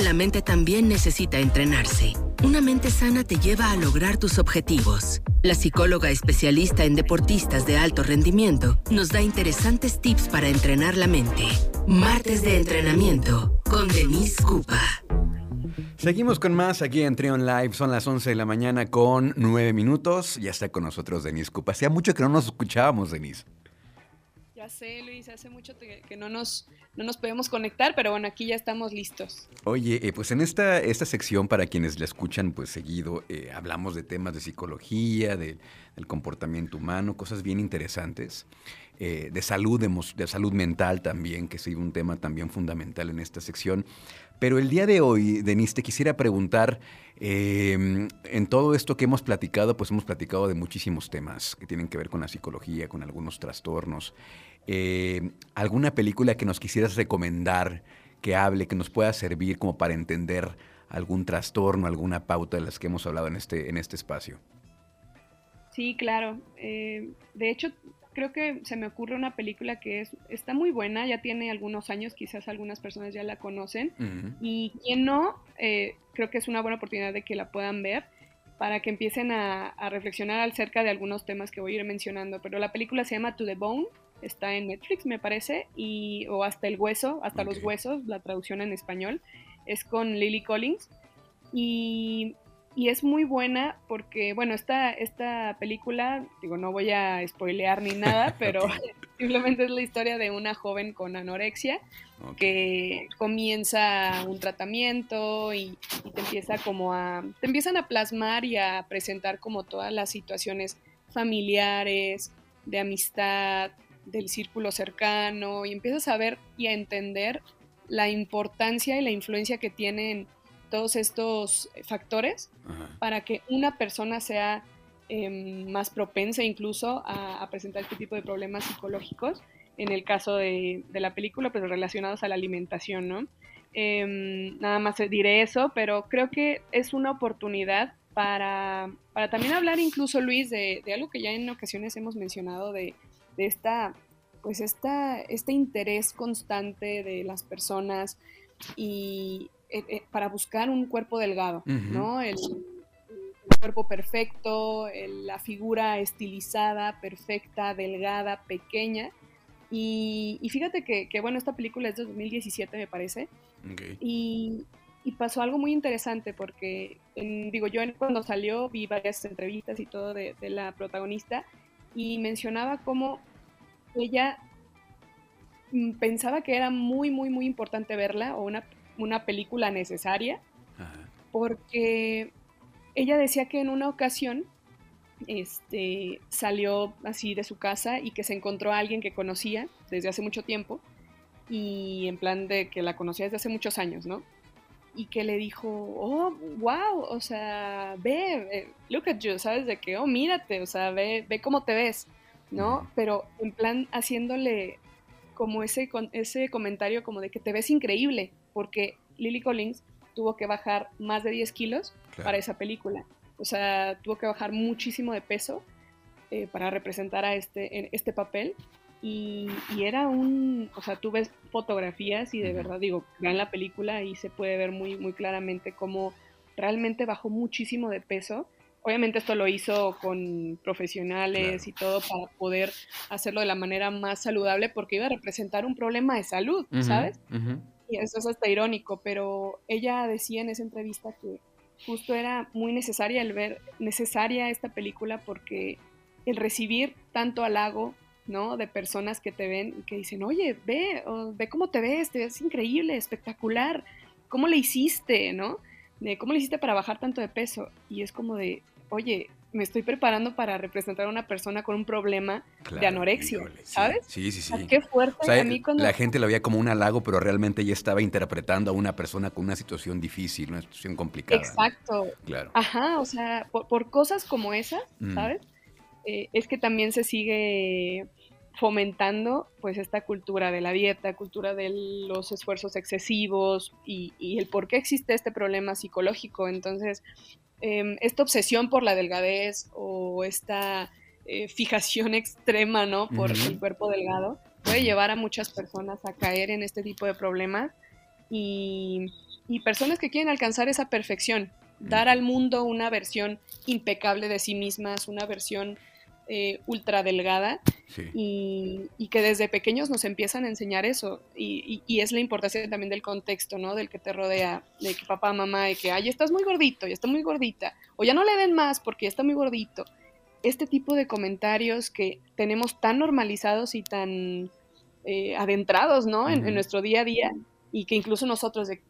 la mente también necesita entrenarse. Una mente sana te lleva a lograr tus objetivos. La psicóloga especialista en deportistas de alto rendimiento nos da interesantes tips para entrenar la mente. Martes de entrenamiento con Denise Cupa. Seguimos con más aquí en Trion Live. Son las 11 de la mañana con 9 minutos. Ya está con nosotros Denise Cupa. Hacía mucho que no nos escuchábamos, Denise. Ya sé, Luis, hace mucho que no nos, no nos podemos conectar, pero bueno, aquí ya estamos listos. Oye, eh, pues en esta, esta sección, para quienes la escuchan pues seguido, eh, hablamos de temas de psicología, del comportamiento humano, cosas bien interesantes. Eh, de salud, de, salud mental también, que es un tema también fundamental en esta sección. Pero el día de hoy, Denise, te quisiera preguntar, em, en todo esto que hemos platicado, pues hemos platicado de muchísimos temas que tienen que ver con la psicología, con algunos trastornos. Eh, ¿Alguna película que nos quisieras recomendar, que hable, que nos pueda servir como para entender algún trastorno, alguna pauta de las que hemos hablado en este, en este espacio? Sí, claro. Eh, de hecho, creo que se me ocurre una película que es, está muy buena, ya tiene algunos años, quizás algunas personas ya la conocen, y quien no, eh, creo que es una buena oportunidad de que la puedan ver para que empiecen a, reflexionar acerca de algunos temas que voy a ir mencionando. Pero la película se llama To the Bone, está en Netflix, me parece, y, o hasta el hueso, hasta los huesos, la traducción en español, es con Lily Collins. Y y es muy buena porque, bueno, esta, esta película, digo, no voy a spoilear ni nada, pero simplemente es la historia de una joven con anorexia que comienza un tratamiento y, te empieza como a, te empiezan a plasmar y a presentar como todas las situaciones familiares, de amistad, del círculo cercano, y empiezas a ver y a entender la importancia y la influencia que tienen todos estos factores para que una persona sea em, más propensa incluso a, presentar este tipo de problemas psicológicos, en el caso de, la película, pero relacionados a la alimentación, ¿no? Em, nada más diré eso, pero creo que es una oportunidad para, también hablar incluso, Luis, de, algo que ya en ocasiones hemos mencionado, de, esta, pues esta, este interés constante de las personas y, eh, eh, para buscar un cuerpo delgado, ¿no? El, cuerpo perfecto, la figura estilizada, perfecta, delgada, pequeña. Y, fíjate que, bueno, esta película es de 2017, me parece. Y, pasó algo muy interesante porque, digo, yo cuando salió vi varias entrevistas y todo de, de la protagonista y mencionaba cómo ella mm, pensaba que era muy, muy, muy importante verla o una una película necesaria, porque ella decía que en una ocasión este, salió así de su casa y que se encontró a alguien que conocía desde hace mucho tiempo y en plan de que la conocía desde hace muchos años, ¿no? Y que le dijo, oh, wow, o sea, ve, eh, look at you, ¿sabes? De que, oh, mírate, o sea, ve, ve cómo te ves, ¿no? Pero en plan haciéndole como ese, ese comentario como de que te ves increíble, porque Lily Collins tuvo que bajar más de 10 kilos para esa película. O sea, tuvo que bajar muchísimo de peso eh, para representar a este, este papel. Y, era un, o sea, tú ves fotografías y de verdad digo, vean la película y se puede ver muy, muy claramente cómo realmente bajó muchísimo de peso. Obviamente esto lo hizo con profesionales y todo para poder hacerlo de la manera más saludable porque iba a representar un problema de salud, ¿sabes? y eso es hasta irónico, pero ella decía en esa entrevista que justo era muy necesaria el ver, necesaria esta película porque el recibir tanto halago, ¿no? De personas que te ven y que dicen, oye, ve, ve cómo te ves, te ves increíble, espectacular, ¿cómo le hiciste, no? De cómo le hiciste para bajar tanto de peso. Y es como de, oye, me estoy preparando para representar a una persona con un problema de anorexia, ¿sabes? Sí, sí, sí. qué fuerte. a mí cuando... La gente lo veía como un halago, pero realmente ella estaba interpretando a una persona con una situación difícil, una situación complicada. Exacto. Claro. Ajá, o sea, por, cosas como esas, mm. ¿sabes? Eh, es que también se sigue fomentando pues esta cultura de la dieta, cultura de los esfuerzos excesivos y, y, el por qué existe este problema psicológico. Entonces, Em, esta obsesión por la delgadez o esta eh, fijación extrema, ¿no? Por el cuerpo delgado, puede llevar a muchas personas a caer en este tipo de problemas y, y personas que quieren alcanzar esa perfección, dar al mundo una versión impecable de sí mismas, una versión eh, ultra delgada y, que desde pequeños nos empiezan a enseñar eso y, es la importancia también del contexto, ¿no? Del que te rodea, de que papá, mamá, de que, ay, estás muy gordito, ya está muy gordita, o ya no le den más porque ya está muy gordito. Este tipo de comentarios que tenemos tan normalizados y tan eh, adentrados, ¿no? en, nuestro día a día y que incluso nosotros de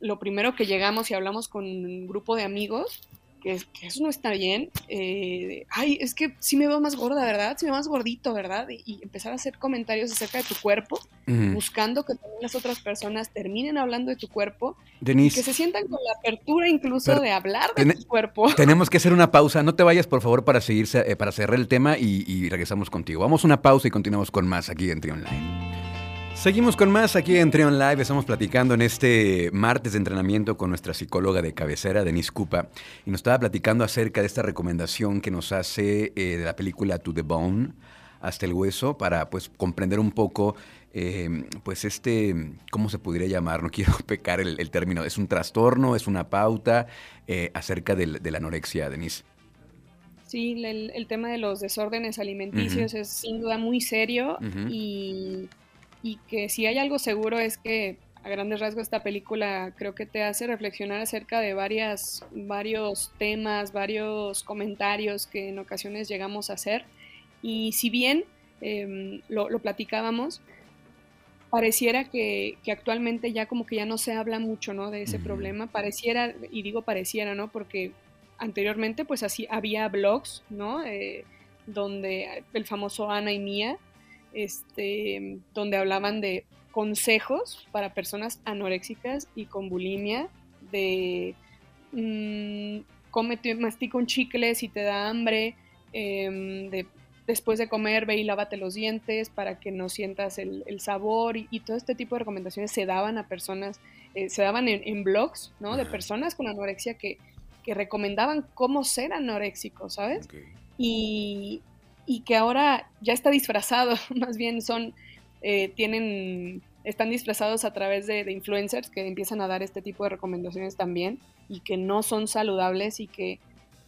lo primero que llegamos y hablamos con un grupo de amigos, que, eso no está bien, eh, ay, es que sí me veo más gorda, ¿verdad? Sí me veo más gordito, ¿verdad? Y, empezar a hacer comentarios acerca de tu cuerpo, buscando que también las otras personas terminen hablando de tu cuerpo, y que se sientan con la apertura incluso de hablar de tu cuerpo. Tenemos que hacer una pausa, no te vayas por favor para seguir, eh, para cerrar el tema y, y regresamos contigo. Vamos a una pausa y continuamos con más aquí en Online. Seguimos con más aquí en Trion Live. Estamos platicando en este martes de entrenamiento con nuestra psicóloga de cabecera, Denise Cupa, y nos estaba platicando acerca de esta recomendación que nos hace eh, de la película To the Bone, hasta el hueso, para pues comprender un poco, eh, pues este, ¿cómo se podría llamar? No quiero pecar el, término. ¿Es un trastorno? ¿Es una pauta eh, acerca de la anorexia, Denise? Sí, el, tema de los desórdenes alimenticios es sin duda muy serio y y que si hay algo seguro es que a grandes rasgos esta película creo que te hace reflexionar acerca de varias, varios temas, varios comentarios que en ocasiones llegamos a hacer. Y si bien em, lo, platicábamos, pareciera que, actualmente ya como que ya no se habla mucho ¿no? de ese problema. Pareciera, y digo pareciera, ¿no? Porque anteriormente pues así había blogs, ¿no? Eh, donde el famoso Ana y Mía, este, donde hablaban de consejos para personas anoréxicas y con bulimia, de mmm, cómete, mastica un chicle si te da hambre, em, de después de comer ve y lávate los dientes para que no sientas el, sabor y, todo este tipo de recomendaciones se daban a personas, eh, se daban en, blogs, ¿no? De personas con anorexia que, recomendaban cómo ser anoréxicos, ¿sabes? Y, y que ahora ya está disfrazado, más bien son, eh, tienen, están disfrazados a través de, influencers que empiezan a dar este tipo de recomendaciones también y que no son saludables y que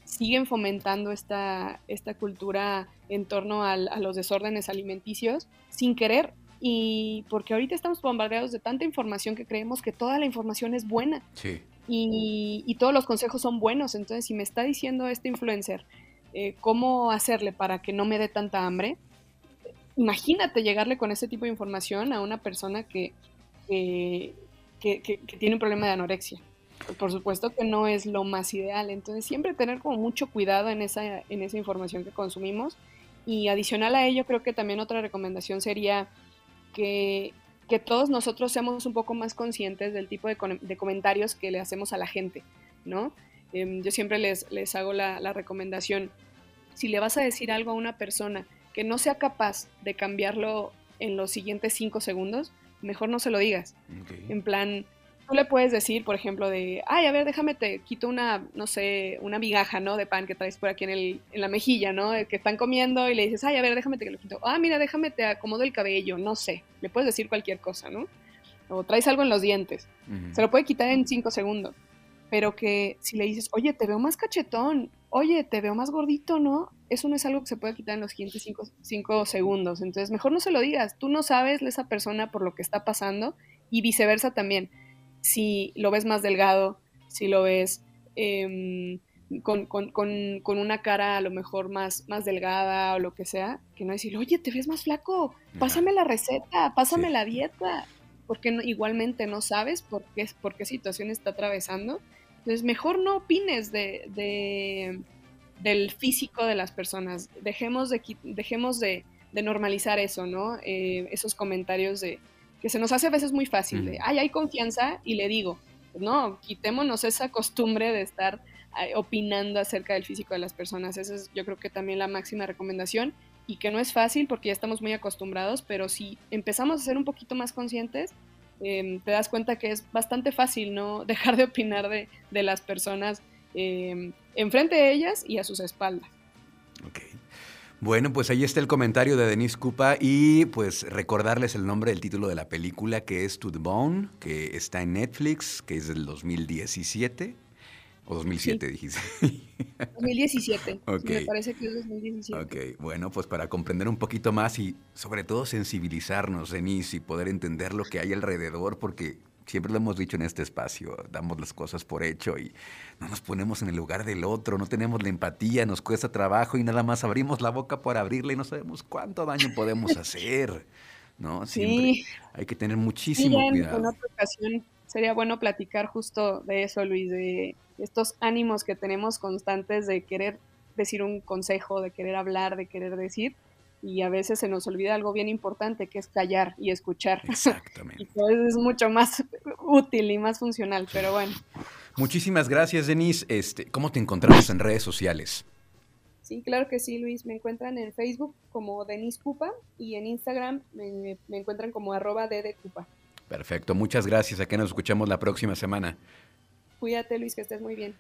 siguen fomentando esta, esta cultura en torno a los desórdenes alimenticios sin querer y porque ahorita estamos bombardeados de tanta información que creemos que toda la información es buena y, y todos los consejos son buenos. Entonces, si me está diciendo este influencer eh, cómo hacerle para que no me dé tanta hambre. Imagínate llegarle con ese tipo de información a una persona que, que, tiene un problema de anorexia. Por supuesto que no es lo más ideal, entonces siempre tener como mucho cuidado en esa, en esa información que consumimos. Y adicional a ello, creo que también otra recomendación sería que, que todos nosotros seamos un poco más conscientes del tipo de, de comentarios que le hacemos a la gente, ¿no? Em, yo siempre les, les hago la, recomendación, si le vas a decir algo a una persona que no sea capaz de cambiarlo en los siguientes cinco segundos, mejor no se lo digas. En plan, tú le puedes decir, por ejemplo, de, ay, a ver, déjame te quito una, no sé, una migaja, ¿no? De pan que traes por aquí en, el, en la mejilla, ¿no? Que están comiendo y le dices, ay, a ver, déjame te lo quito. Ah, mira, déjame te acomodo el cabello, no sé. Le puedes decir cualquier cosa, ¿no? O traes algo en los dientes. Se lo puede quitar en cinco segundos pero que si le dices, oye, te veo más cachetón, oye, te veo más gordito, ¿no? Eso no es algo que se puede quitar en los siguientes cinco, segundos. Entonces, mejor no se lo digas. Tú no sabes esa persona por lo que está pasando y viceversa también. Si lo ves más delgado, si lo ves em, con, una cara a lo mejor más, más delgada o lo que sea, que no decir, oye, te ves más flaco, pásame la receta, pásame la dieta, porque igualmente no sabes por qué, por qué situación está atravesando entonces, mejor no opines de, del físico de las personas. Dejemos de, dejemos de, normalizar eso, ¿no? Eh, esos comentarios de que se nos hace a veces muy fácil, de, ay, hay confianza y le digo, pues no, quitémonos esa costumbre de estar opinando acerca del físico de las personas. Esa es yo creo que también la máxima recomendación y que no es fácil porque ya estamos muy acostumbrados, pero si empezamos a ser un poquito más conscientes, Em, te das cuenta que es bastante fácil no dejar de opinar de, las personas eh, enfrente de ellas y a sus espaldas. Ok. Bueno, pues ahí está el comentario de Denise Cupa y pues recordarles el nombre del título de la película que es To the Bone, que está en Netflix, que es del 2017. ¿O 2007 dijiste? 2017. Me parece que es 2017. Ok, bueno, pues para comprender un poquito más y sobre todo sensibilizarnos, Denise, y poder entender lo que hay alrededor, porque siempre lo hemos dicho en este espacio, damos las cosas por hecho y no nos ponemos en el lugar del otro, no tenemos la empatía, nos cuesta trabajo y nada más abrimos la boca por abrirla y no sabemos cuánto daño podemos hacer. ¿no? sí. hay que tener muchísimo cuidado. En otra ocasión sería bueno platicar justo de eso, Luis, de estos ánimos que tenemos constantes de querer decir un consejo, de querer hablar, de querer decir, y a veces se nos olvida algo bien importante que es callar y escuchar. Exactamente. y eso es mucho más útil y más funcional, pero bueno. Muchísimas gracias, Denise. Este, ¿Cómo te encontramos en redes sociales? Sí, claro que sí, Luis. Me encuentran en Facebook como Denise Cupa y en Instagram me, encuentran como arroba Cupa. Perfecto, muchas gracias. Aquí nos escuchamos la próxima semana. Cuídate, Luis, que estés muy bien.